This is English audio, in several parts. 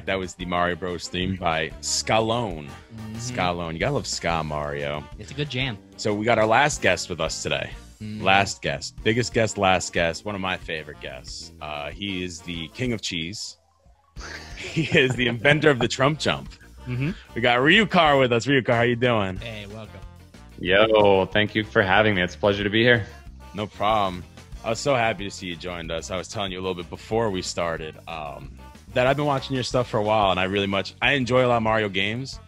Connor, we're coming back. That was the Mario Bros. theme by Scalone. Mhm. Scalone. You gotta love Ska Mario. It's a good jam. So we got our last guest with us today. Mhm. Last guest, biggest guest, last guest, one of my favorite guests. Uh, he is the king of cheese. he is the inventor of the Trump jump. Mhm. We got Ryukahr with us. Ryukahr, how you doing? Hey, welcome. Yo, thank you for having me. It's a pleasure to be here. No problem. I was so happy to see you joined us. I was telling you a little bit before we started um, that I've been watching your stuff for a while, and I really much I enjoy a lot of Mario games,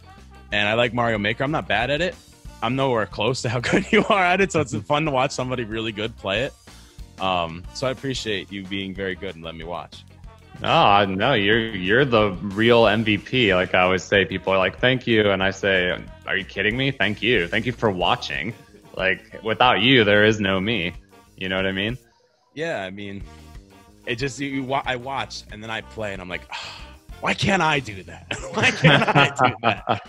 and I like Mario Maker. I'm not bad at it. I'm nowhere close to how good you are at it, so it's fun to watch somebody really good play it. Um, so I appreciate you being very good and letting me watch. No, no, you're you're the real MVP. Like I always say, people are like, "Thank you," and I say, "Are you kidding me? Thank you, thank you for watching." Like without you, there is no me. You know what I mean? Yeah, I mean, it just you, you I watch and then I play, and I'm like, "Ah, why can't I do that? why can't I do that?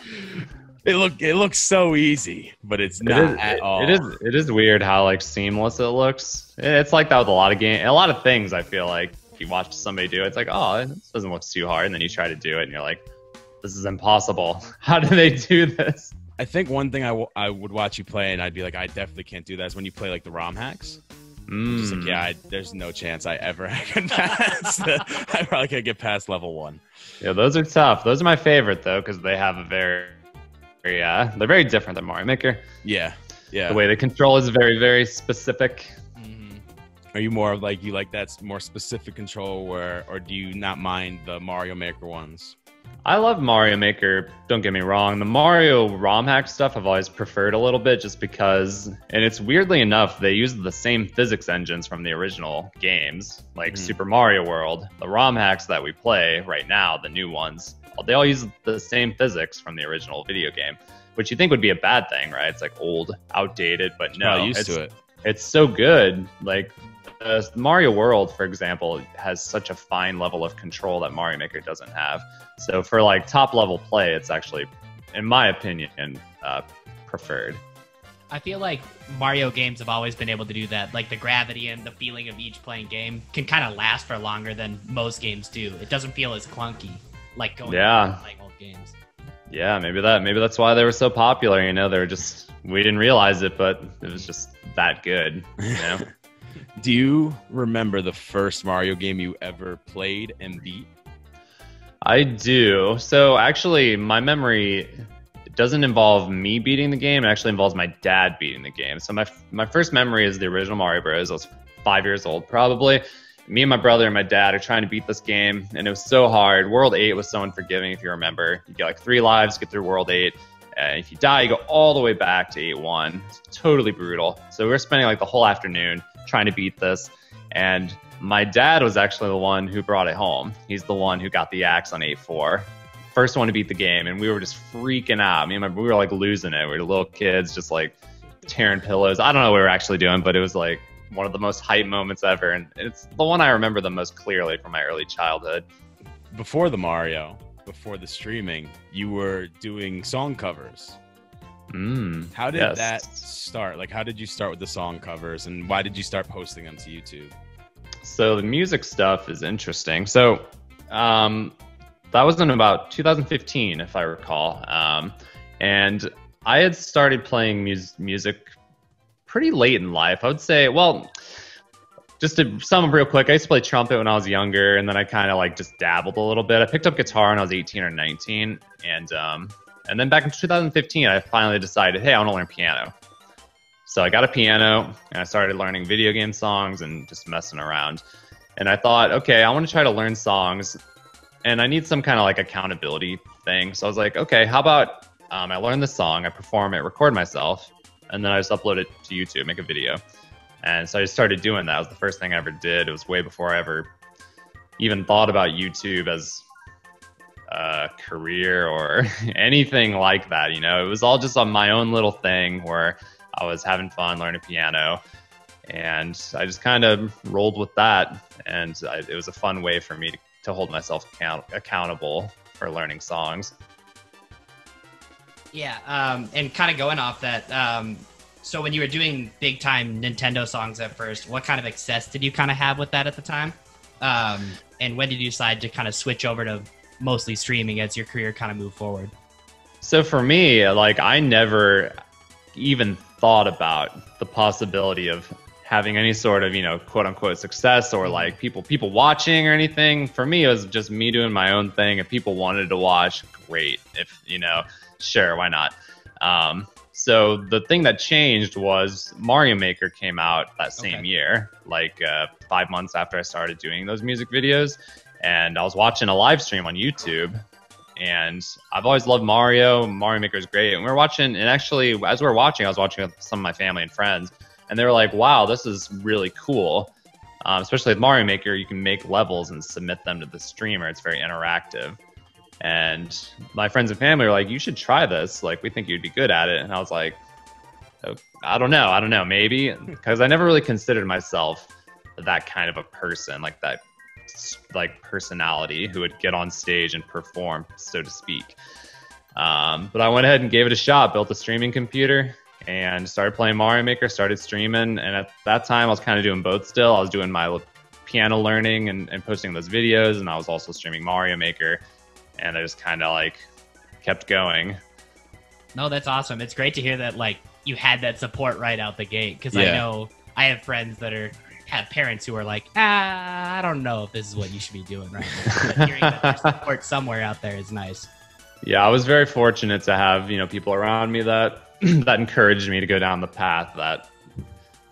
It look it looks so easy, but it's not is, at it- all. it is it is weird how like seamless it looks. It's like that with a lot of game, a lot of things. I feel like if you watch somebody do it, it's like, oh, this doesn't look too hard, and then you try to do it, and you're like, this is impossible. How do they do this? I think one thing I, w- I would watch you play, and I'd be like, I definitely can't do that. Is when you play like the ROM hacks. Just like, Mm. yeah, I, there's no chance I ever can pass. I probably can't get past level one. Yeah, those are tough. Those are my favorite though, because they have a very, very, uh, they're very different than Mario Maker. Yeah, yeah. The way they control is very, very specific. Mhm. Are you more of like you like that more specific control, where or do you not mind the Mario Maker ones? I love Mario Maker. Don't get me wrong. The Mario ROM hack stuff I've always preferred a little bit, just because, and it's weirdly enough, they use the same physics engines from the original games, like Mhm. Super Mario World. The ROM hacks that we play right now, the new ones, they all use the same physics from the original video game, which you think would be a bad thing, right? It's like old, outdated, but no, used it's, to it. it's so good. Like uh, Mario World, for example, has such a fine level of control that Mario Maker doesn't have. So for like top level play, it's actually, in my opinion, uh, preferred. I feel like Mario games have always been able to do that. Like the gravity and the feeling of each playing game can kind of last for longer than most games do. It doesn't feel as clunky like going Yeah. back and playing old games. Yeah, maybe that maybe that's why they were so popular. You know, they were just we didn't realize it, but it was just that good. You know. Do you remember the first Mario game you ever played and beat? I do. So actually, my memory doesn't involve me beating the game. It actually involves my dad beating the game. So my my first memory is the original Mario Bros. I was five years old, probably. Me and my brother and my dad are trying to beat this game, and it was so hard. World Eight was so unforgiving. If you remember, you get like three lives, get through World Eight. And if you die, you go all the way back to 8 1. It's totally brutal. So we were spending like the whole afternoon trying to beat this. And my dad was actually the one who brought it home. He's the one who got the axe on 8 4. First one to beat the game. And we were just freaking out. Me and my, we were like losing it. We were little kids, just like tearing pillows. I don't know what we were actually doing, but it was like one of the most hype moments ever. And it's the one I remember the most clearly from my early childhood. Before the Mario, before the streaming, you were doing song covers. Mm. How did Yes. that start? Like, how did you start with the song covers, and why did you start posting them to YouTube? So the music stuff is interesting. So um, that was in about 2015, if I recall. Um, and I had started playing mus- music pretty late in life. I would say, well, just to sum up real quick, I used to play trumpet when I was younger, and then I kind of like just dabbled a little bit. I picked up guitar when I was 18 or 19, and um, and then back in 2015, I finally decided, hey, I want to learn piano. So I got a piano and I started learning video game songs and just messing around. And I thought, okay, I want to try to learn songs and I need some kind of like accountability thing. So I was like, okay, how about um, I learn the song, I perform it, record myself, and then I just upload it to YouTube, make a video. And so I just started doing that. It was the first thing I ever did. It was way before I ever even thought about YouTube as a career or anything like that. You know, it was all just on my own little thing where I was having fun learning piano. And I just kind of rolled with that. And I, it was a fun way for me to, to hold myself account- accountable for learning songs. Yeah, um, and kind of going off that. Um, so when you were doing big time Nintendo songs at first, what kind of access did you kind of have with that at the time? Um, and when did you decide to kind of switch over to mostly streaming as your career kind of moved forward? So for me, like I never even thought about the possibility of having any sort of you know quote unquote success or like people people watching or anything. For me it was just me doing my own thing. If people wanted to watch great. If you know sure why not? Um, so the thing that changed was mario maker came out that same Okay. year like uh, five months after i started doing those music videos and i was watching a live stream on youtube and I've always loved Mario. Mario Maker is great. And we are watching, and actually, as we are watching, I was watching with some of my family and friends, and they were like, "Wow, this is really cool." Um, especially with Mario Maker, you can make levels and submit them to the streamer. It's very interactive. And my friends and family were like, "You should try this. Like, we think you'd be good at it." And I was like, "Oh, "I don't know. I don't know. Maybe." Because I never really considered myself that kind of a person, like that like personality who would get on stage and perform, so to speak. Um, but I went ahead and gave it a shot, built a streaming computer, and started playing Mario Maker. Started streaming, and at that time, I was kind of doing both. Still, I was doing my piano learning and, and posting those videos, and I was also streaming Mario Maker. And I just kind of like kept going. No, that's awesome. It's great to hear that like you had that support right out the gate because I know I have friends that are have parents who are like, ah, I don't know if this is what you should be doing right now. But hearing that there's support somewhere out there is nice. Yeah, I was very fortunate to have you know people around me that that encouraged me to go down the path that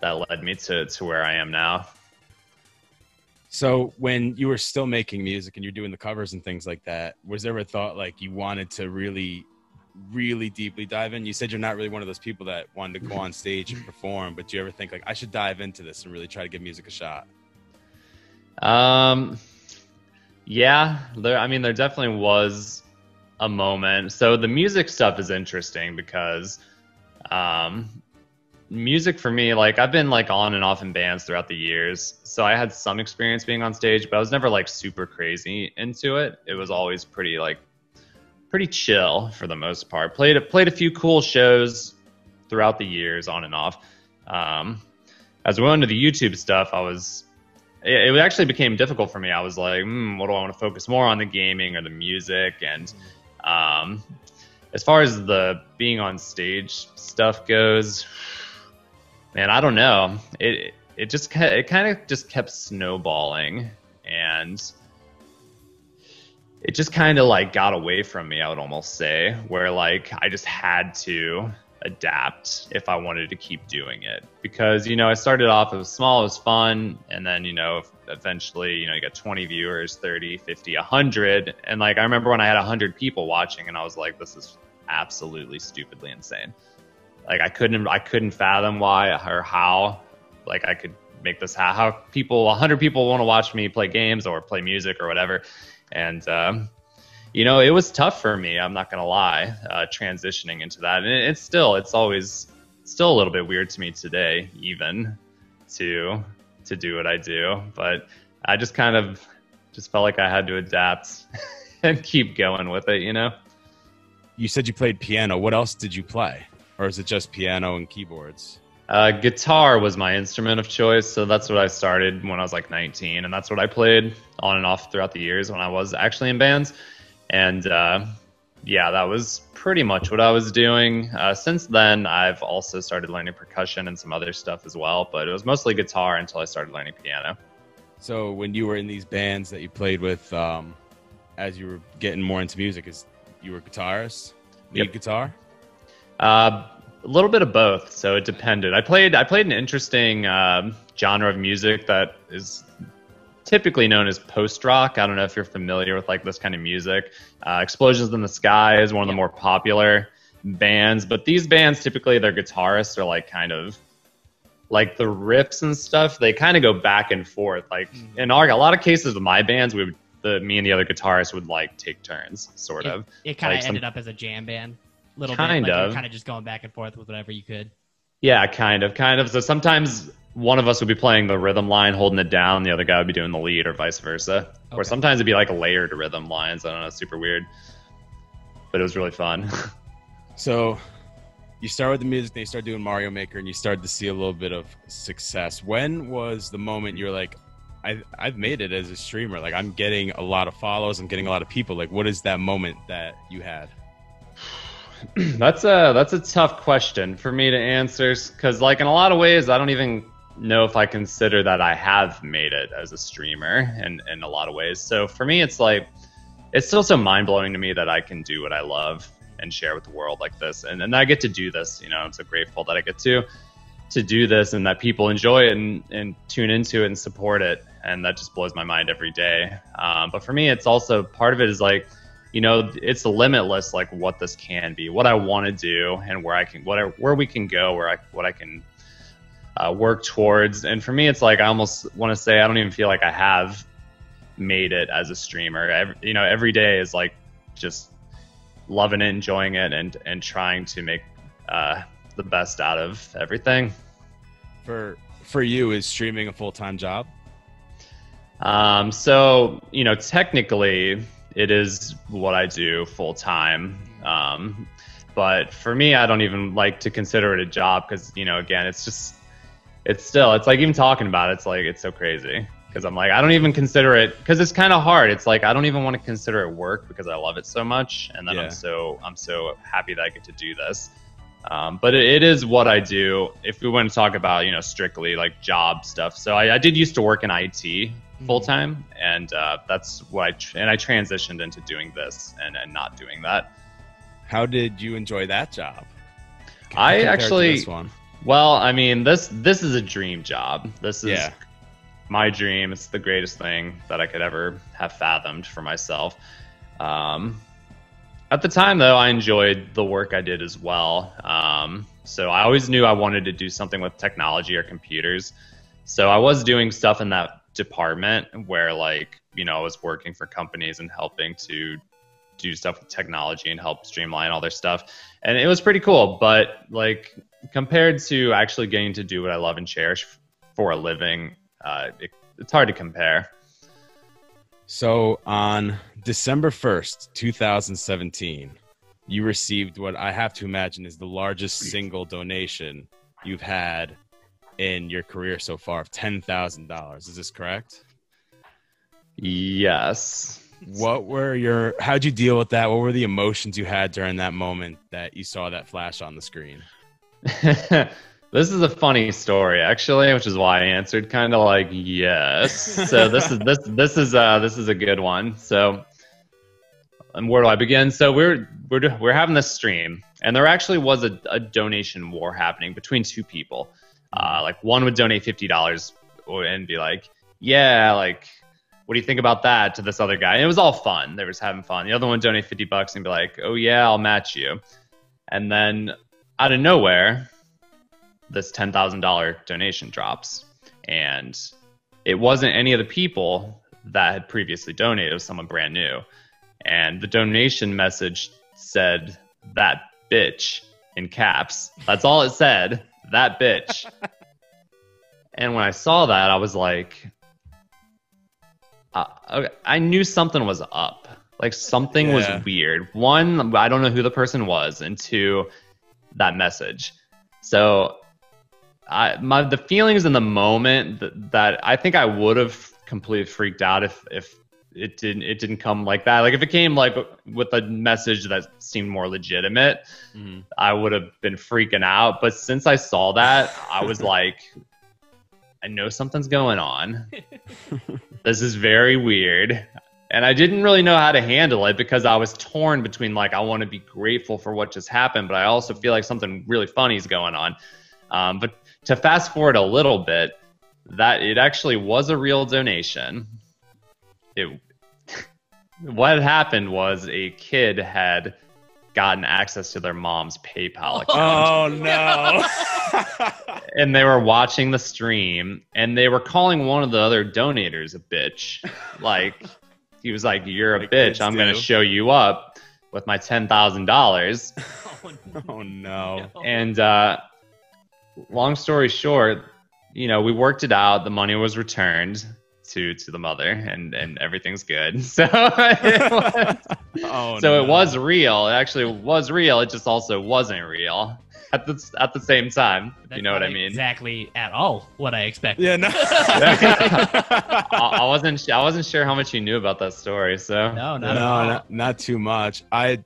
that led me to to where I am now. So when you were still making music and you're doing the covers and things like that, was there a thought like you wanted to really, really deeply dive in? You said you're not really one of those people that wanted to go on stage and perform, but do you ever think like I should dive into this and really try to give music a shot? Um, yeah, there. I mean, there definitely was a moment. So the music stuff is interesting because, um, music for me, like I've been like on and off in bands throughout the years, so I had some experience being on stage, but I was never like super crazy into it. It was always pretty like pretty chill for the most part. Played played a few cool shows throughout the years, on and off. Um, as we went into the YouTube stuff, I was it, it actually became difficult for me. I was like, hmm, what do I want to focus more on, the gaming or the music? And um, as far as the being on stage stuff goes, man, I don't know. It it just it kind of just kept snowballing, and it just kind of like got away from me. I would almost say, where like I just had to adapt if I wanted to keep doing it because you know I started off it was small it was fun and then you know eventually you know you got 20 viewers 30 50 100 and like I remember when I had 100 people watching and I was like this is absolutely stupidly insane like I couldn't I couldn't fathom why or how like I could make this how, how people 100 people want to watch me play games or play music or whatever and um you know, it was tough for me. I'm not gonna lie, uh, transitioning into that, and it, it's still, it's always still a little bit weird to me today, even to to do what I do. But I just kind of just felt like I had to adapt and keep going with it. You know. You said you played piano. What else did you play? Or is it just piano and keyboards? Uh, guitar was my instrument of choice, so that's what I started when I was like 19, and that's what I played on and off throughout the years when I was actually in bands. And uh, yeah, that was pretty much what I was doing. Uh, since then, I've also started learning percussion and some other stuff as well, but it was mostly guitar until I started learning piano. So when you were in these bands that you played with, um, as you were getting more into music, is you were a guitarist, lead Yep. guitar? Uh, a little bit of both, so it depended. I played I played an interesting um, genre of music that is typically known as post rock. I don't know if you're familiar with like this kind of music. Uh, Explosions in the Sky is one of the more popular bands, but these bands typically their guitarists are like kind of like the riffs and stuff. They kind of go back and forth. Like Mhm. in our, a lot of cases with my bands, we would the me and the other guitarists would like take turns, sort It- of. It kind of Like some- ended up as a jam band, little Kind bit. Like of. kind of just going back and forth with whatever you could. Yeah, kind of, kind of. So sometimes one of us would be playing the rhythm line, holding it down, the other guy would be doing the lead, or vice versa. Or sometimes it'd be like layered rhythm lines. I don't know, super weird, but it was really fun. So you start with the music, then you start doing Mario Maker, and you started to see a little bit of success. When was the moment you're like, I I've made it as a streamer. Like I'm getting a lot of follows. I'm getting a lot of people. Like, what is that moment that you had? that's a that's a tough question for me to answer because like in a lot of ways I don't even know if I consider that I have made it as a streamer in in a lot of ways. So for me, it's like it's still so mind blowing to me that I can do what I love and share with the world like this, and and I get to do this. You know, I'm so grateful that I get to to do this and that people enjoy it and, and tune into it and support it, and that just blows my mind every day. Um, but for me, it's also part of it is like you know it's limitless like what this can be what i want to do and where i can what I, where we can go where i what i can uh, work towards. And for me it's like i almost want to say i don't even feel like i have made it as a streamer. Every, you know every day is like just loving it enjoying it and and trying to make uh, the best out of everything. For for you, is streaming a full time job? um, so you know technically it is what I do full time. Um, but for me, I don't even like to consider it a job because, you know, again, it's just, it's still, it's like even talking about it, it's like, it's so crazy. Because I'm like, I don't even consider it, because it's kind of hard. It's like, I don't even want to consider it work because I love it so much. And then Yeah. I'm so, I'm so happy that I get to do this. Um, but it, it is what I do. If we want to talk about, you know, strictly like job stuff. So I, I did used to work in IT full time, and uh, that's why. Tr- and I transitioned into doing this and, and not doing that. How did you enjoy that job? I actually-. Well, I mean this this is a dream job. This is Yeah. my dream. It's the greatest thing that I could ever have fathomed for myself. Um, at the time, though, I enjoyed the work I did as well. Um, so I always knew I wanted to do something with technology or computers. So I was doing stuff in that department where, like, you know, I was working for companies and helping to do stuff with technology and help streamline all their stuff. And it was pretty cool. But, like, compared to actually getting to do what I love and cherish for a living, uh, it, it's hard to compare. So on December 1st, 2017, you received what I have to imagine is the largest single donation you've had in your career so far of $10,000. Is this correct? Yes. What were your how'd you deal with that? What were the emotions you had during that moment that you saw that flash on the screen? this is a funny story actually, which is why I answered kind of like yes. So this is this this is uh this is a good one. So and where do I begin? So we're we're we're having this stream, and there actually was a, a donation war happening between two people. Uh, like one would donate fifty dollars and be like, "Yeah, like, what do you think about that?" To this other guy, and it was all fun. They were having fun. The other one donate fifty bucks and be like, "Oh yeah, I'll match you." And then out of nowhere, this ten thousand dollar donation drops, and it wasn't any of the people that had previously donated. It was someone brand new, and the donation message said that bitch in caps. That's all it said. That bitch. and when I saw that, I was like, uh, okay, I knew something was up. Like something Yeah. was weird. One, I don't know who the person was, and two, that message. So, I my the feelings in the moment that, that I think I would have completely freaked out if if it didn't it didn't come like that. Like if it came like with a message that seemed more legitimate, Mhm. I would have been freaking out. But since I saw that, I was like, I know something's going on. this is very weird. And I didn't really know how to handle it because I was torn between like I want to be grateful for what just happened, but I also feel like something really funny is going on. Um, but to fast forward a little bit, that it actually was a real donation. It what happened was a kid had gotten access to their mom's PayPal account Oh no. and they were watching the stream and they were calling one of the other donators a bitch. Like he was like, "You're a Like bitch. I'm gonna show you up with my ten thousand dollars." Oh, oh no. And uh, long story short, you know, we worked it out. The money was returned to to the mother, and and everything's good. So it was, Oh so no. it was real. It actually was real. It just also wasn't real. at the at the same time. That's you know what I mean? Exactly at all what I expected. Yeah, no. I, I wasn't I wasn't sure how much you knew about that story. So No, no, not at all. not, not too much. I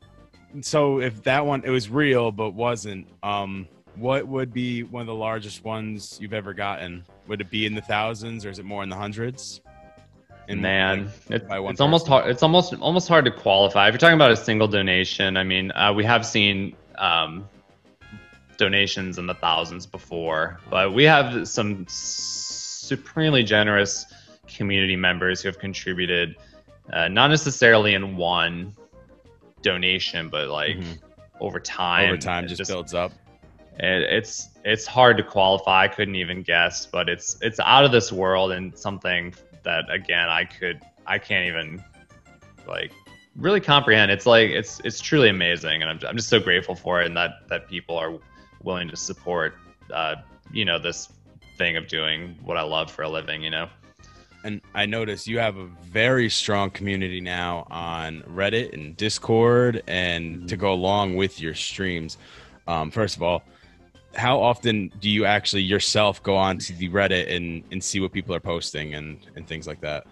so if that one it was real but wasn't, um, what would be one of the largest ones you've ever gotten? Would it be in the thousands or is it more in the hundreds? In, Man, like, it's, by it's almost hard. It's almost almost hard to qualify. If you're talking about a single donation, I mean, uh, we have seen um, donations in the thousands before, but we have some supremely generous community members who have contributed, uh, not necessarily in one donation, but like Mhm. over time. over time It just, builds up. It, it's it's hard to qualify. I couldn't even guess, but it's it's out of this world and something that again I could I can't even like really comprehend. It's like it's it's truly amazing, and I'm I'm just so grateful for it, and that that people are willing to support uh, you know this thing of doing what I love for a living. You know. And I notice you have a very strong community now on Reddit and Discord, and to go along with your streams. Um, first of all, how often do you actually yourself go on to the Reddit and, and see what people are posting and, and things like that?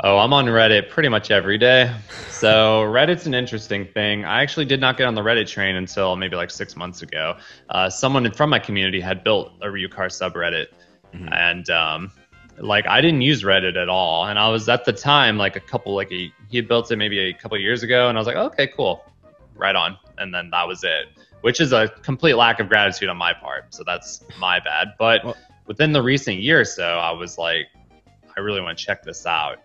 Oh, I'm on Reddit pretty much every day. So Reddit's an interesting thing. I actually did not get on the Reddit train until maybe like six months ago. Uh, someone from my community had built a Ryukahr subreddit, Mhm. and um, like I didn't use Reddit at all. And I was at the time like a couple like a, he had built it maybe a couple years ago, and I was like, okay, cool, right on. And then that was it, which is a complete lack of gratitude on my part. So that's my bad. But Well- within the recent year or so, I was like, I really want to check this out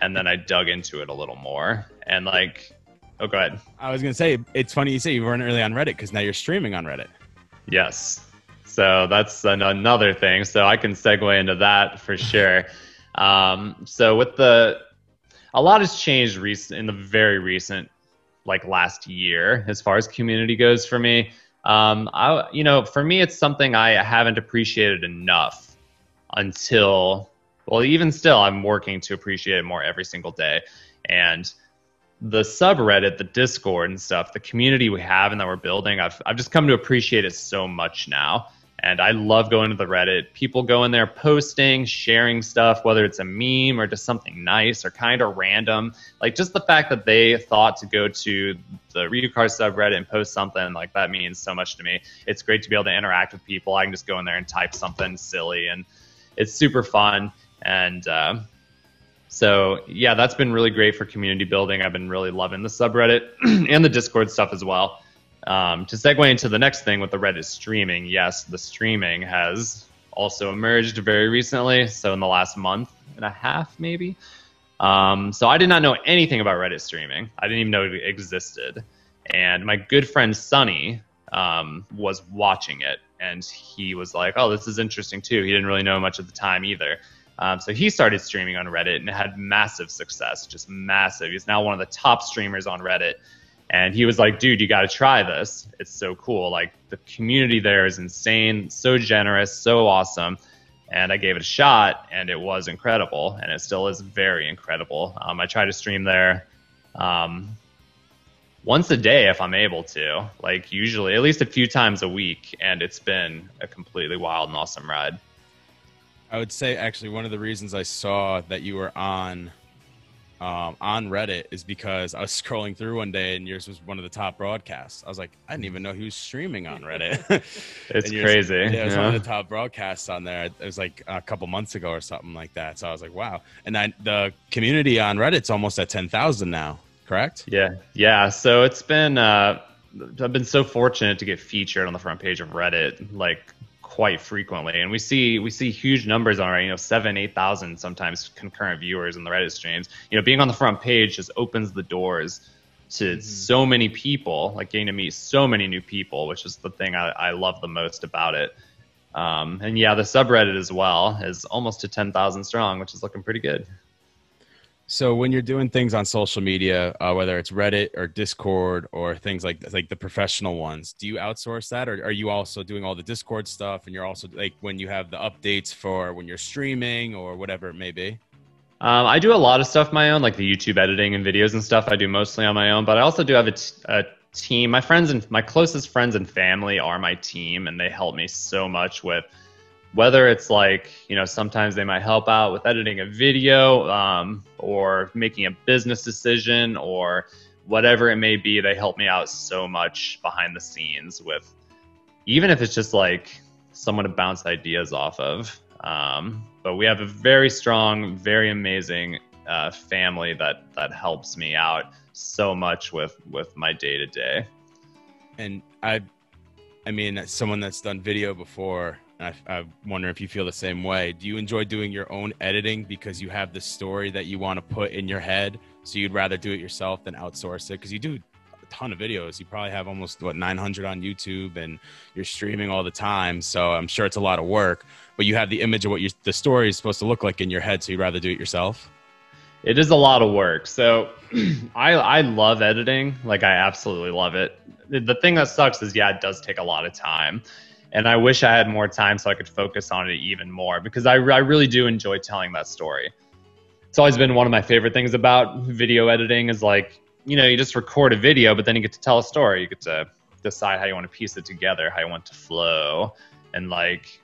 and then I dug into it a little more. And like, oh, go ahead. I was gonna say it's funny you say you weren't really on Reddit because now you're streaming on Reddit. Yes. So that's an, another thing. So I can segue into that for sure. Um, so with the, a lot has changed recent in the very recent, like last year, as far as community goes for me. Um, I, you know, for me, it's something I haven't appreciated enough until, well, even still, I'm working to appreciate it more every single day. And the subreddit, the Discord and stuff, the community we have and that we're building, I've, I've just come to appreciate it so much now. And I love going to the Reddit. People go in there posting, sharing stuff, whether it's a meme or just something nice or kind of random. Like just the fact that they thought to go to the Ryukahr subreddit and post something, like that means so much to me. It's great to be able to interact with people. I can just go in there and type something silly and it's super fun. And uh, so, yeah, that's been really great for community building. I've been really loving the subreddit and the Discord stuff as well. Um, to segue into the next thing with the Reddit streaming, yes, the streaming has also emerged very recently. So, in the last month and a half, maybe. Um, so, I did not know anything about Reddit streaming, I didn't even know it existed. And my good friend Sunny um, was watching it, and he was like, "Oh, this is interesting too." He didn't really know much at the time either. Um, so he started streaming on Reddit and had massive success, just massive. He's now one of the top streamers on Reddit. And he was like, dude, you got to try this. It's so cool. Like the community there is insane, so generous, so awesome. And I gave it a shot and it was incredible. And it still is very incredible. Um, I try to stream there um, once a day if I'm able to, like usually at least a few times a week. And it's been a completely wild and awesome ride. I would say actually one of the reasons I saw that you were on um, on Reddit is because I was scrolling through one day and yours was one of the top broadcasts. I was like, I didn't even know he was streaming on Reddit. It's crazy. Yeah, it was yeah. one of the top broadcasts on there. It was like a couple months ago or something like that. So I was like, wow. And then the community on Reddit's almost at ten thousand now. Correct? Yeah, yeah. So it's been uh, I've been so fortunate to get featured on the front page of Reddit like quite frequently, and we see we see huge numbers on it. You know, seven, eight thousand sometimes concurrent viewers in the Reddit streams. You know, being on the front page just opens the doors to so many people, like getting to meet so many new people, which is the thing I, I love the most about it. Um, and yeah, the subreddit as well is almost to ten thousand strong, which is looking pretty good. So when you're doing things on social media, uh, whether it's Reddit or Discord or things like like the professional ones, do you outsource that, or are you also doing all the Discord stuff? And you're also like when you have the updates for when you're streaming or whatever it may be. Um, I do a lot of stuff my own, like the YouTube editing and videos and stuff. I do mostly on my own, but I also do have a, t- a team. My friends and my closest friends and family are my team, and they help me so much with whether it's like you know sometimes they might help out with editing a video um, or making a business decision or whatever it may be they help me out so much behind the scenes with even if it's just like someone to bounce ideas off of. Um, but we have a very strong very amazing uh, family that that helps me out so much with with my day to day and i i mean someone that's done video before I, I wonder if you feel the same way. Do you enjoy doing your own editing because you have the story that you want to put in your head? So you'd rather do it yourself than outsource it? Because you do a ton of videos. You probably have almost what 900 on YouTube, and you're streaming all the time. So I'm sure it's a lot of work. But you have the image of what the story is supposed to look like in your head. So you'd rather do it yourself. It is a lot of work. So I I love editing. Like I absolutely love it. The thing that sucks is yeah, it does take a lot of time and I wish I had more time so I could focus on it even more because I, I really do enjoy telling that story. It's always been one of my favorite things about video editing is like, you know, you just record a video, but then you get to tell a story. You get to decide how you want to piece it together, how you want to flow. And like,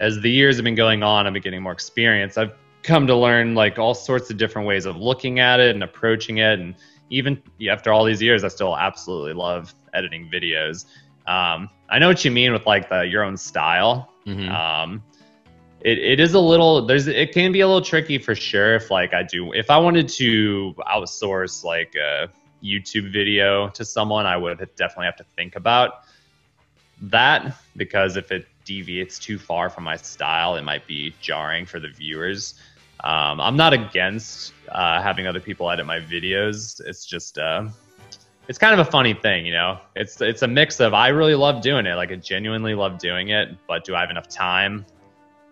as the years have been going on, I've been getting more experience. I've come to learn like all sorts of different ways of looking at it and approaching it. And even after all these years, I still absolutely love editing videos. Um, I know what you mean with like the your own style. Mm-hmm. Um, it, it is a little there's it can be a little tricky for sure if like I do if I wanted to outsource like a YouTube video to someone I would definitely have to think about that because if it deviates too far from my style it might be jarring for the viewers. Um, I'm not against uh, having other people edit my videos. It's just uh, it's kind of a funny thing, you know. It's it's a mix of I really love doing it, like I genuinely love doing it, but do I have enough time?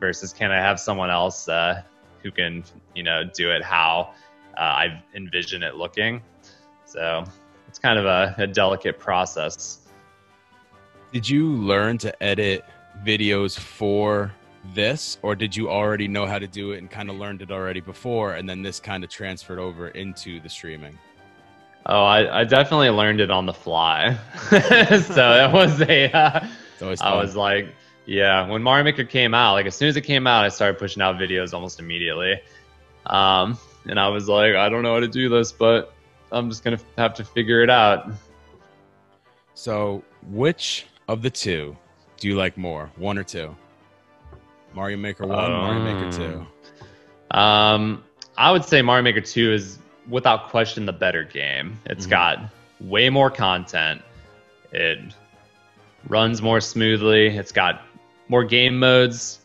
Versus can I have someone else uh, who can, you know, do it how uh, I envision it looking? So it's kind of a, a delicate process. Did you learn to edit videos for this, or did you already know how to do it and kind of learned it already before, and then this kind of transferred over into the streaming? Oh, I, I definitely learned it on the fly. so it was a. Uh, I was like, yeah, when Mario Maker came out, like as soon as it came out, I started pushing out videos almost immediately. Um, and I was like, I don't know how to do this, but I'm just gonna have to figure it out. So, which of the two do you like more, one or two? Mario Maker One, um, Mario Maker Two. Um, I would say Mario Maker Two is without question the better game. It's mm-hmm. got way more content. It runs more smoothly. It's got more game modes,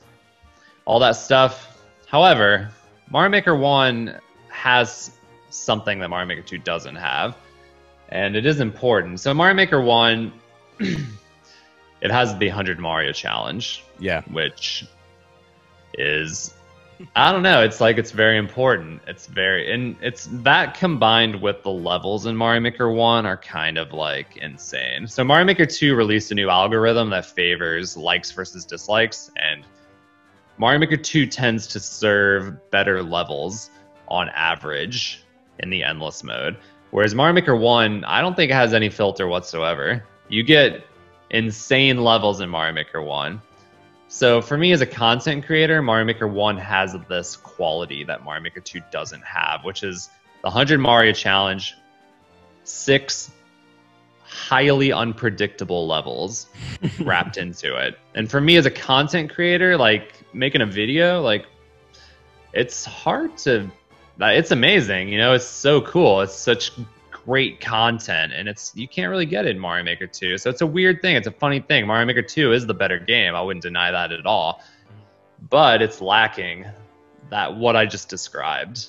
all that stuff. However, Mario Maker 1 has something that Mario Maker 2 doesn't have, and it is important. So Mario Maker 1 it has the 100 Mario challenge. Yeah, which is I don't know. It's like it's very important. It's very and it's that combined with the levels in Mario Maker 1 are kind of like insane. So Mario Maker 2 released a new algorithm that favors likes versus dislikes and Mario Maker 2 tends to serve better levels on average in the endless mode. Whereas Mario Maker 1, I don't think it has any filter whatsoever. You get insane levels in Mario Maker 1 so for me as a content creator, Mario Maker 1 has this quality that Mario Maker 2 doesn't have, which is the 100 Mario challenge, six highly unpredictable levels wrapped into it. And for me as a content creator, like making a video, like it's hard to it's amazing, you know, it's so cool. It's such great content, and it's you can't really get it in Mario Maker 2. So it's a weird thing. It's a funny thing. Mario Maker 2 is the better game. I wouldn't deny that at all, but it's lacking that what I just described.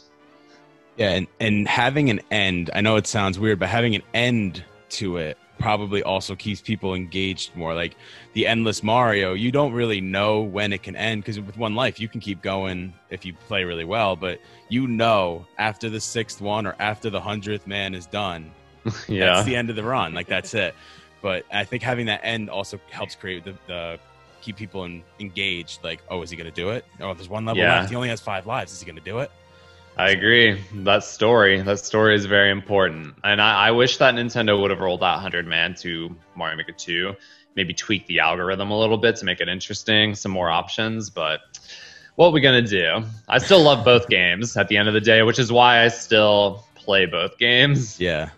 Yeah, and and having an end. I know it sounds weird, but having an end to it probably also keeps people engaged more. Like the endless Mario, you don't really know when it can end because with one life, you can keep going if you play really well, but you know after the sixth one or after the hundredth man is done, yeah, that's the end of the run. Like that's it. But I think having that end also helps create the, the keep people in, engaged. Like, oh, is he going to do it? Oh, there's one level yeah. left. He only has five lives. Is he going to do it? I agree. That story, that story is very important, and I, I wish that Nintendo would have rolled out 100 Man to Mario Maker 2. Maybe tweak the algorithm a little bit to make it interesting, some more options. But what are we gonna do? I still love both games at the end of the day, which is why I still play both games. Yeah.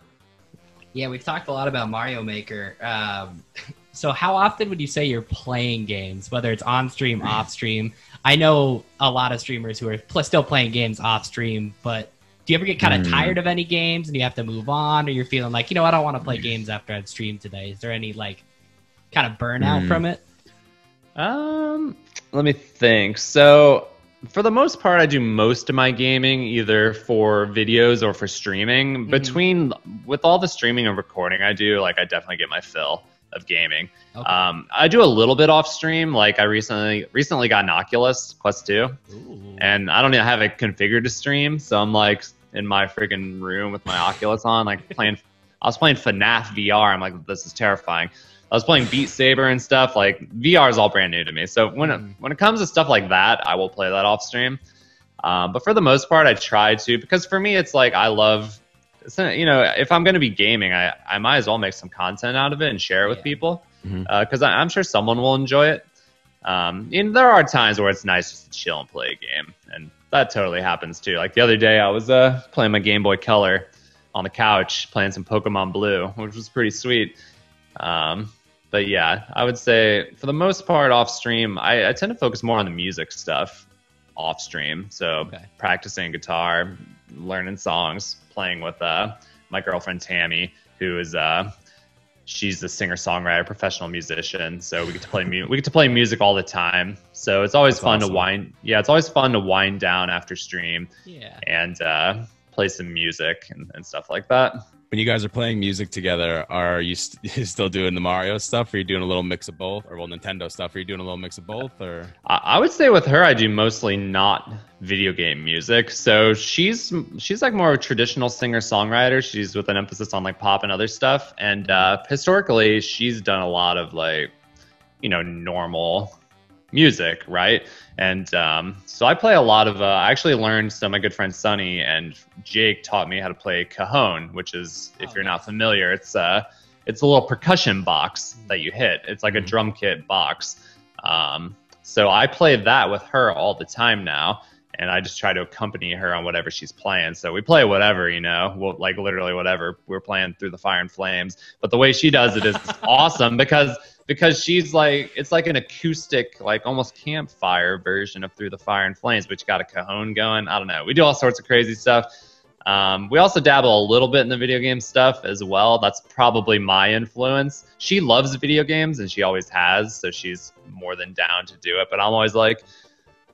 Yeah, we've talked a lot about Mario Maker. Um, so, how often would you say you're playing games, whether it's on stream, off stream? I know a lot of streamers who are pl- still playing games off stream, but do you ever get kind of Mm. tired of any games and you have to move on, or you're feeling like, you know, I don't want to play games after I've streamed today? Is there any like kind of burnout Mm. from it? Um, let me think. So, for the most part, I do most of my gaming either for videos or for streaming. Mhm. Between with all the streaming and recording I do, like I definitely get my fill of gaming. Okay. Um, I do a little bit off stream. Like I recently recently got an Oculus Quest 2, Ooh. and I don't even have it configured to stream. So I'm like in my freaking room with my Oculus on, like playing. I was playing FNAF VR. I'm like, this is terrifying. I was playing Beat Saber and stuff. Like VR is all brand new to me. So when it, when it comes to stuff like that, I will play that off stream. Um, but for the most part, I try to because for me, it's like I love. Not- You know, if I'm going to be gaming, I, I might as well make some content out of it and share it with Yeah. people because I I'm sure someone will enjoy it. Um, and there are times where it's nice just to chill and play a game, and that totally happens too. Like the other day, I was uh, playing my Game Boy Color on the couch, playing some Pokemon Blue, which was pretty sweet. Um, but yeah, I would say for the most part, off stream, I, I tend to focus more on the music stuff off stream. So Okay. practicing guitar, learning songs, playing with uh, my girlfriend Tammy, who is uh, she's a singer songwriter, professional musician. So we get to play mu- we get to play music all the time. So it's always That's fun awesome. to wind. Yeah, it's always fun to wind down after stream yeah. and uh, play some music and, and stuff like that. When you guys are playing music together, are you st- still doing the Mario stuff? Or are you doing a little mix of both? Or well, Nintendo stuff? Are you doing a little mix of both? Or I I would say with her, I do mostly not video game music. So she's she's like more of a traditional singer songwriter. She's with an emphasis on like pop and other stuff. And uh, historically, she's done a lot of like you know normal music, right? And um, so I play a lot of. Uh, I actually learned. So my good friend Sonny and Jake taught me how to play cajon, which is if Oh, you're nice. not familiar, it's uh it's a little percussion box that you hit. It's like a Mhm. drum kit box. Um, so I play that with her all the time now, and I just try to accompany her on whatever she's playing. So we play whatever, you know, well, like literally whatever. We're playing through the fire and flames, but the way she does it is awesome because because she's like it's like an acoustic, like almost campfire version of Through the Fire and Flames, but you got a cajon going. I don't know. We do all sorts of crazy stuff. Um, we also dabble a little bit in the video game stuff as well. That's probably my influence. She loves video games and she always has, so she's more than down to do it. But I'm always like,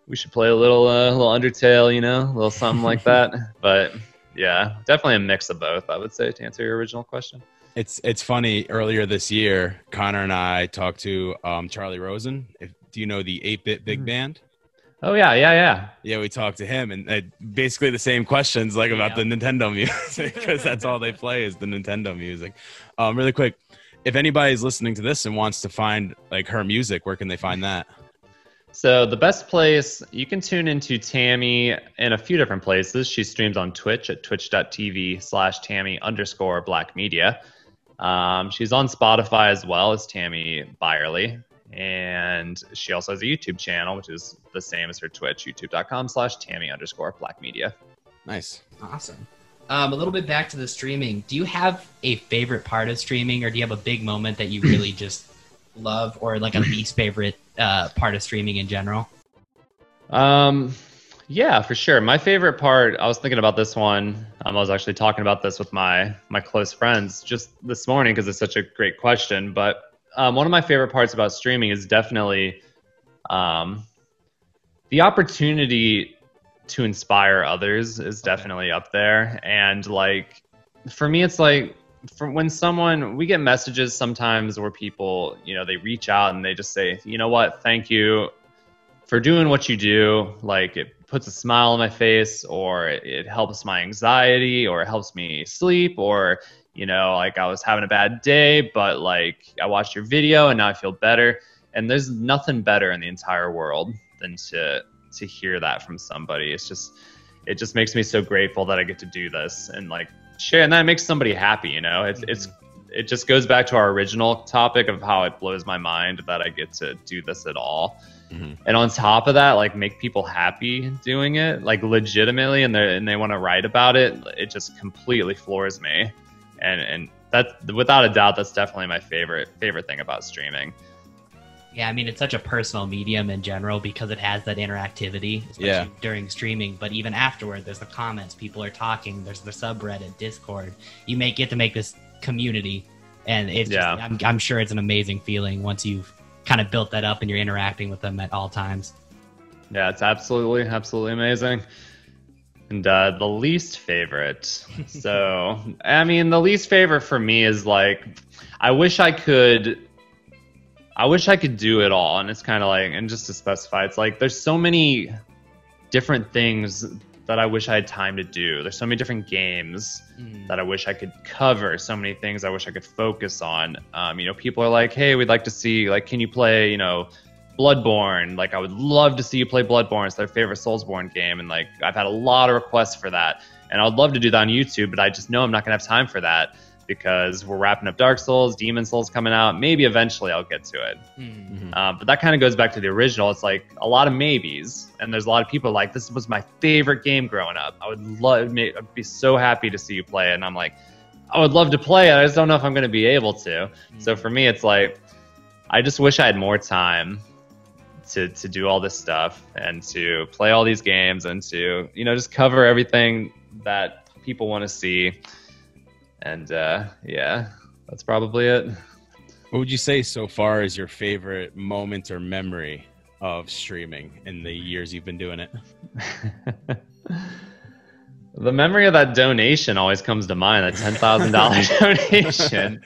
we should play a little, uh, little Undertale, you know, a little something like that. But yeah, definitely a mix of both. I would say to answer your original question. It's it's funny. Earlier this year, Connor and I talked to um, Charlie Rosen. If, do you know the Eight Bit Big Mhm. Band? Oh yeah, yeah, yeah. Yeah, we talked to him, and uh, basically the same questions like about Yeah. the Nintendo music because that's all they play is the Nintendo music. Um, really quick, if anybody's listening to this and wants to find like her music, where can they find that? So the best place you can tune into Tammy in a few different places. She streams on Twitch at twitch.tv slash Tammy underscore Black Media. Um, she's on Spotify as well as Tammy Byerly. And she also has a YouTube channel, which is the same as her Twitch, youtube.com slash Tammy underscore Black Media. Nice. Awesome. Um, a little bit back to the streaming. Do you have a favorite part of streaming, or do you have a big moment that you really just love, or like a least favorite uh, part of streaming in general? Um, yeah, for sure. My favorite part, I was thinking about this one. Um, I was actually talking about this with my my close friends just this morning because it's such a great question. But um, one of my favorite parts about streaming is definitely um, the opportunity to inspire others is definitely up there. And like for me, it's like for when someone we get messages sometimes where people you know they reach out and they just say you know what thank you for doing what you do like it puts a smile on my face or it, it helps my anxiety or it helps me sleep or you know like i was having a bad day but like i watched your video and now i feel better and there's nothing better in the entire world than to to hear that from somebody it's just it just makes me so grateful that I get to do this and like share, and that makes somebody happy. You know, it's it's mm-hmm. it just goes back to our original topic of how it blows my mind that I get to do this at all. Mhm. And on top of that, like make people happy doing it, like legitimately, and they and they want to write about it. It just completely floors me, and and that's without a doubt, that's definitely my favorite favorite thing about streaming. Yeah, I mean it's such a personal medium in general because it has that interactivity, especially Yeah. during streaming. But even afterward, there's the comments, people are talking. There's the subreddit, Discord. You may get to make this community, and it's Yeah. just, I'm, I'm sure it's an amazing feeling once you've kind of built that up and you're interacting with them at all times. Yeah, it's absolutely, absolutely amazing. And uh, the least favorite. So, I mean, the least favorite for me is like, I wish I could. I wish I could do it all, and it's kind of like, and just to specify, it's like there's so many different things that I wish I had time to do. There's so many different games that I wish I could cover. So many things I wish I could focus on. Um, you know, people are like, "Hey, we'd like to see like, can you play, you know, Bloodborne? Like, I would love to see you play Bloodborne. It's their favorite Soulsborne game, and like, I've had a lot of requests for that, and I would love to do that on YouTube, but I just know I'm not gonna have time for that because we're wrapping up Dark Souls, Demon Souls coming out. Maybe eventually I'll get to it. Mm. Um, but that kind of goes back to the original. It's like a lot of maybes, and there's a lot of people like this was my favorite game growing up. I would love, I'd be so happy to see you play it, and I'm like, I would love to play it. I just don't know if I'm going to be able to. So for me, it's like I just wish I had more time to to do all this stuff and to play all these games and to you know just cover everything that people want to see. And uh, yeah, that's probably it. What would you say so far is your favorite moment or memory of streaming in the years you've been doing it? the memory of that donation always comes to mind. That ten thousand dollars donation.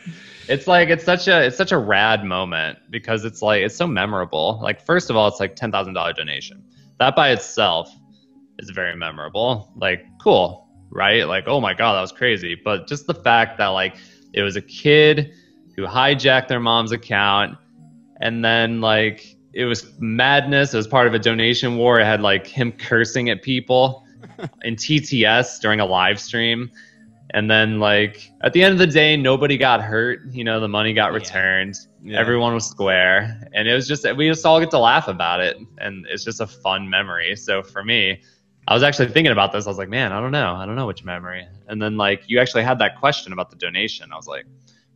It's like it's such a it's such a rad moment because it's like it's so memorable. Like first of all, it's like ten thousand dollar donation. That by itself is very memorable. Like cool, right? Like oh my god, that was crazy. But just the fact that like it was a kid who hijacked their mom's account and then like it was madness. It was part of a donation war. It had like him cursing at people in TTS during a live stream. And then like at the end of the day, nobody got hurt. You know, the money got Yeah. returned. Yeah. Everyone was square. And it was just we just all get to laugh about it. And it's just a fun memory. So for me, I was actually thinking about this. I was like, man, I don't know. I don't know which memory. And then like you actually had that question about the donation. I was like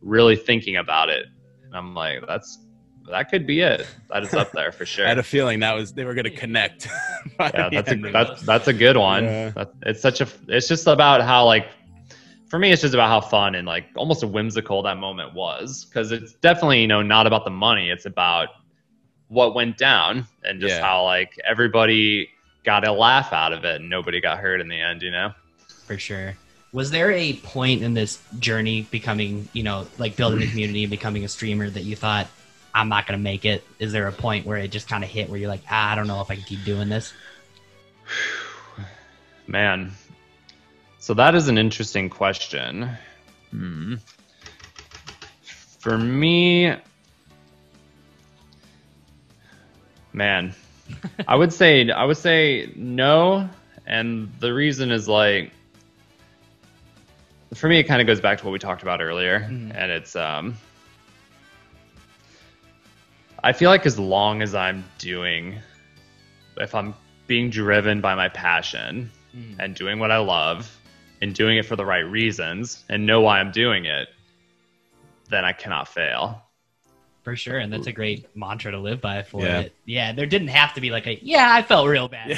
really thinking about it. And I'm like, that's that could be it. That is up there for sure. I had a feeling that was they were going to connect. yeah, that's a that's that's a good one. Yeah. That, it's such a it's just about how like for me it's just about how fun and like almost whimsical that moment was because it's definitely you know not about the money. It's about what went down and just Yeah. how like everybody got a laugh out of it and nobody got hurt in the end. You know. for sure. Was there a point in this journey becoming, you know, like building the community and becoming a streamer that you thought, I'm not going to make it? Is there a point where it just kind of hit where you're like, ah, I don't know if I can keep doing this? Man. So that is an interesting question. Hmm. For me, man, I would say I would say no, and the reason is like for me it kind of goes back to what we talked about earlier, Mhm. and it's um I feel like as long as I'm doing if I'm being driven by my passion and doing what I love and doing it for the right reasons and know why I'm doing it, then I cannot fail. For sure. And that's a great mantra to live by for Yeah. it. Yeah. There didn't have to be like a, yeah, I felt real bad.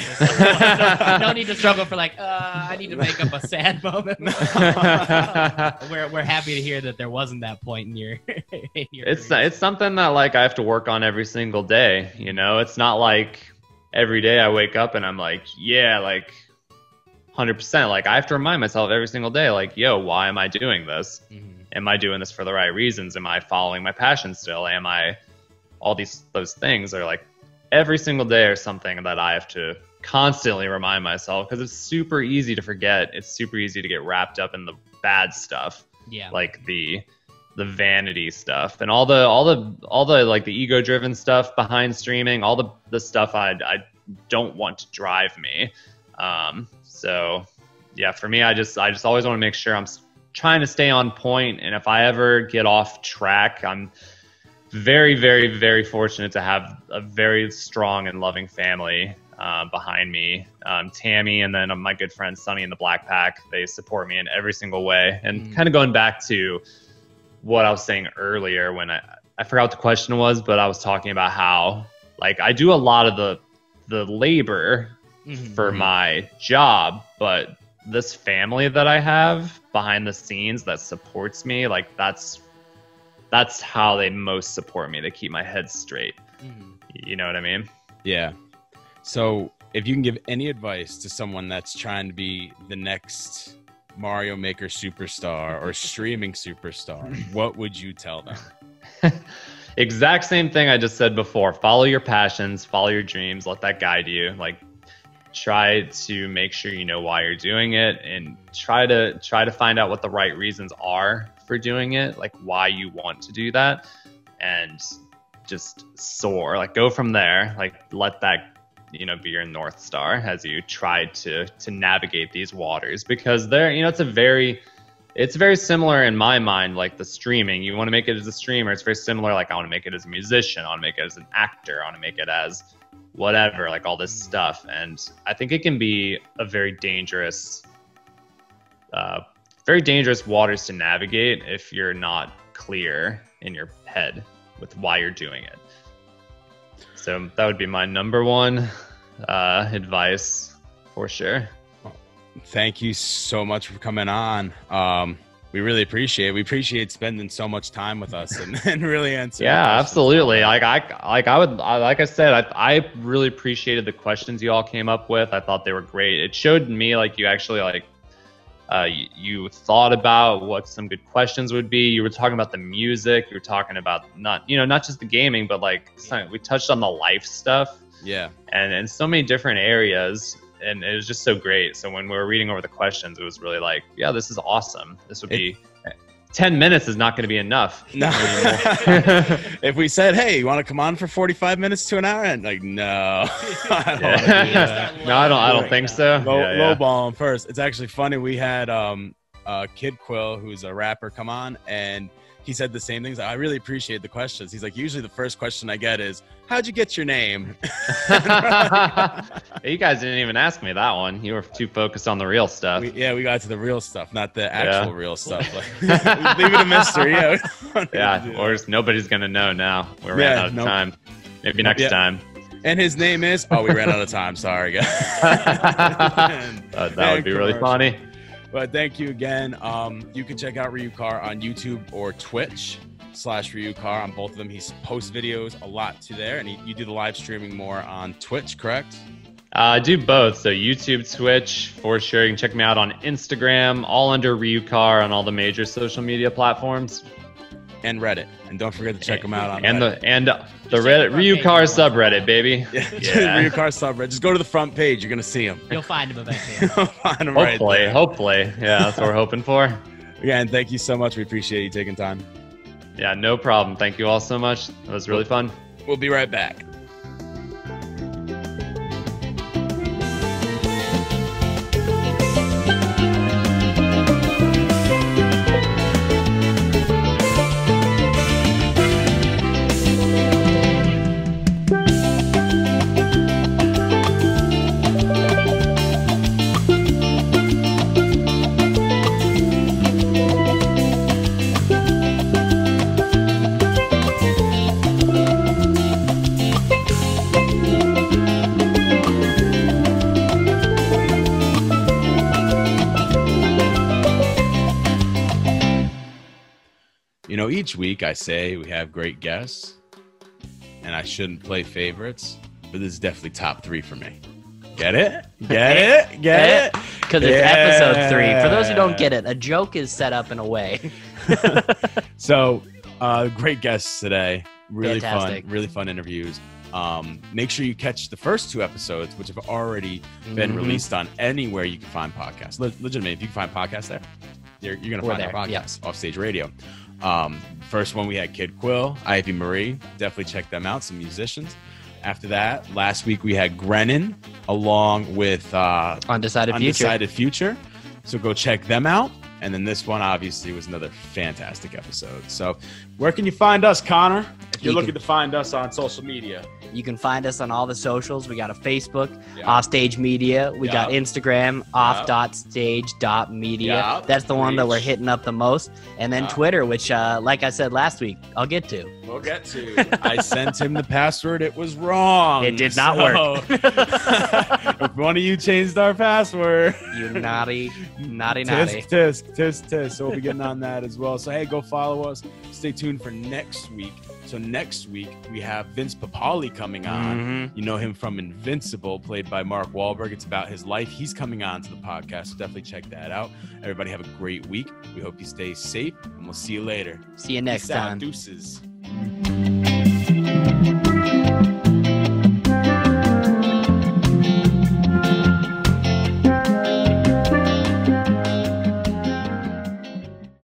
no, no need to struggle for like, uh, I need to make up a sad moment. we're, we're happy to hear that there wasn't that point in your, in your it's career. it's something that like I have to work on every single day. You know, it's not like every day I wake up and I'm like, yeah, like. 100% like I have to remind myself every single day like yo why am I doing this Mhm. Am I doing this for the right reasons? Am I following my passion still? Am I all these those things are like every single day or something that I have to constantly remind myself because it's super easy to forget. It's super easy to get wrapped up in the bad stuff, Yeah. like the the vanity stuff and all the all the all the like the ego driven stuff behind streaming, all the the stuff I I don't want to drive me. Um, so yeah, for me, I just I just always want to make sure I'm trying to stay on point, and if I ever get off track, I'm very, very, very fortunate to have a very strong and loving family uh, behind me. Um, Tammy and then my good friend Sonny in the Black Pack, they support me in every single way. And Mm. kind of going back to what I was saying earlier when I, I forgot what the question was, but I was talking about how like I do a lot of the the labor Mhm. for my job, but this family that I have behind the scenes that supports me, like that's that's how they most support me. to keep my head straight. Mhm. You know what I mean? Yeah. So, if you can give any advice to someone that's trying to be the next Mario Maker superstar or streaming superstar, what would you tell them? exact same thing I just said before. Follow your passions, follow your dreams, let that guide you. Like try to make sure you know why you're doing it and try to try to find out what the right reasons are for doing it, like why you want to do that and just soar. Like go from there. Like let that you know be your north star as you try to to navigate these waters because there you know it's a very it's very similar in my mind like the streaming you want to make it as a streamer it's very similar like i want to make it as a musician i want to make it as an actor i want to make it as whatever like all this stuff. And i think it can be a very dangerous uh, very dangerous waters to navigate if you're not clear in your head with why you're doing it. So that would be my number one uh, advice for sure. Thank you so much for coming on. Um, we really appreciate it. We appreciate spending so much time with us and, and really answering. Yeah, absolutely. Like I, like I would, I, like I said, I, I really appreciated the questions you all came up with. I thought they were great. It showed me like you actually like, uh, you, you thought about what some good questions would be. You were talking about the music. You were talking about not, you know, not just the gaming, but like some- we touched on the life stuff Yeah. and in so many different areas. And it was just so great. So when we were reading over the questions, it was really like, yeah, this is awesome. This would be. 10 minutes is not going to be enough. No. if we said, "Hey, you want to come on for forty-five minutes to an hour?" and like, no, I don't want do. Yeah. no, I don't. I don't think so. low, Yeah, low ball him first. It's actually funny. We had um, uh, Kid Quill, who's a rapper, come on, and he said the same things. I really appreciate the questions. He's like, usually the first question I get is, "How'd you get your name?" you guys didn't even ask me that one. You were too focused on the real stuff. we, yeah, we got to the real stuff, not the actual real stuff. Like, leave it a mystery. Yeah, we don't want to do yeah, or just nobody's gonna know now. We ran Yeah, out of nope. time. Maybe next Yeah. time. and his name is. Oh, we ran out of time. Sorry, guys. Uh, that would be really funny. But thank you again. Um, you can check out Ryukahr on YouTube or Twitch slash Ryukahr on both of them. He posts videos a lot to there, and he, you do the live streaming more on Twitch, correct? Uh, I do both. So YouTube, Twitch, for sure. You can check me out on Instagram, all under Ryukahr on all the major social media platforms. And Reddit, and don't forget to check them out on and Reddit. the and the Just Reddit the front page Ryukahr if you want. subreddit, baby. yeah, Yeah. Ryukahr subreddit. Just go to the front page. You're gonna see them. You'll find them eventually. Find him right Hopefully, there. hopefully. Yeah, that's what we're hoping for. Again, thank you so much. We appreciate you taking time. Yeah, no problem. Thank you all so much. It was really fun. We'll be right back. Week I say we have great guests, and I shouldn't play favorites, but this is definitely top three for me. Get it? Get it? Get it? Because it's Yeah. episode three. For those who don't get it, a joke is set up in a way. So, uh, great guests today. Really Fantastic. fun, really fun interviews. Um, make sure you catch the first two episodes, which have already been Mhm. released on anywhere you can find podcasts. Le- legitimately, if you can find podcasts there, you're, you're going to find our podcast, yeah. podcasts off stage radio. Um, first one we had Kid Quill, Ivy Marie. Definitely check them out. Some musicians. After that, last week we had Grennan, along with uh, Undecided future. Undecided Future. So go check them out. And then this one obviously was another fantastic episode. So where can you find us, Connor? If you're You looking can- to find us on social media. You can find us on all the socials. We got a Facebook, Yeah. Offstage Media. We got Yeah. Instagram, off.stage.media. Yeah. That's the one that we're hitting up the most. And then Yeah. Twitter, which, uh, like I said last week, I'll get to. We'll get to. I sent him the password. It was wrong. It did not work. if one of you changed our password, You naughty, naughty, naughty. tisk, tisk, tisk, tisk. So we'll be getting on that as well. So hey, go follow us. Stay tuned for next week. So next week we have Vince Papale coming on. Mhm. You know him from Invincible, played by Mark Wahlberg. It's about his life. He's coming on to the podcast. So definitely check that out. Everybody have a great week. We hope you stay safe, and we'll see you later. See you next Peace out. time. Deuces.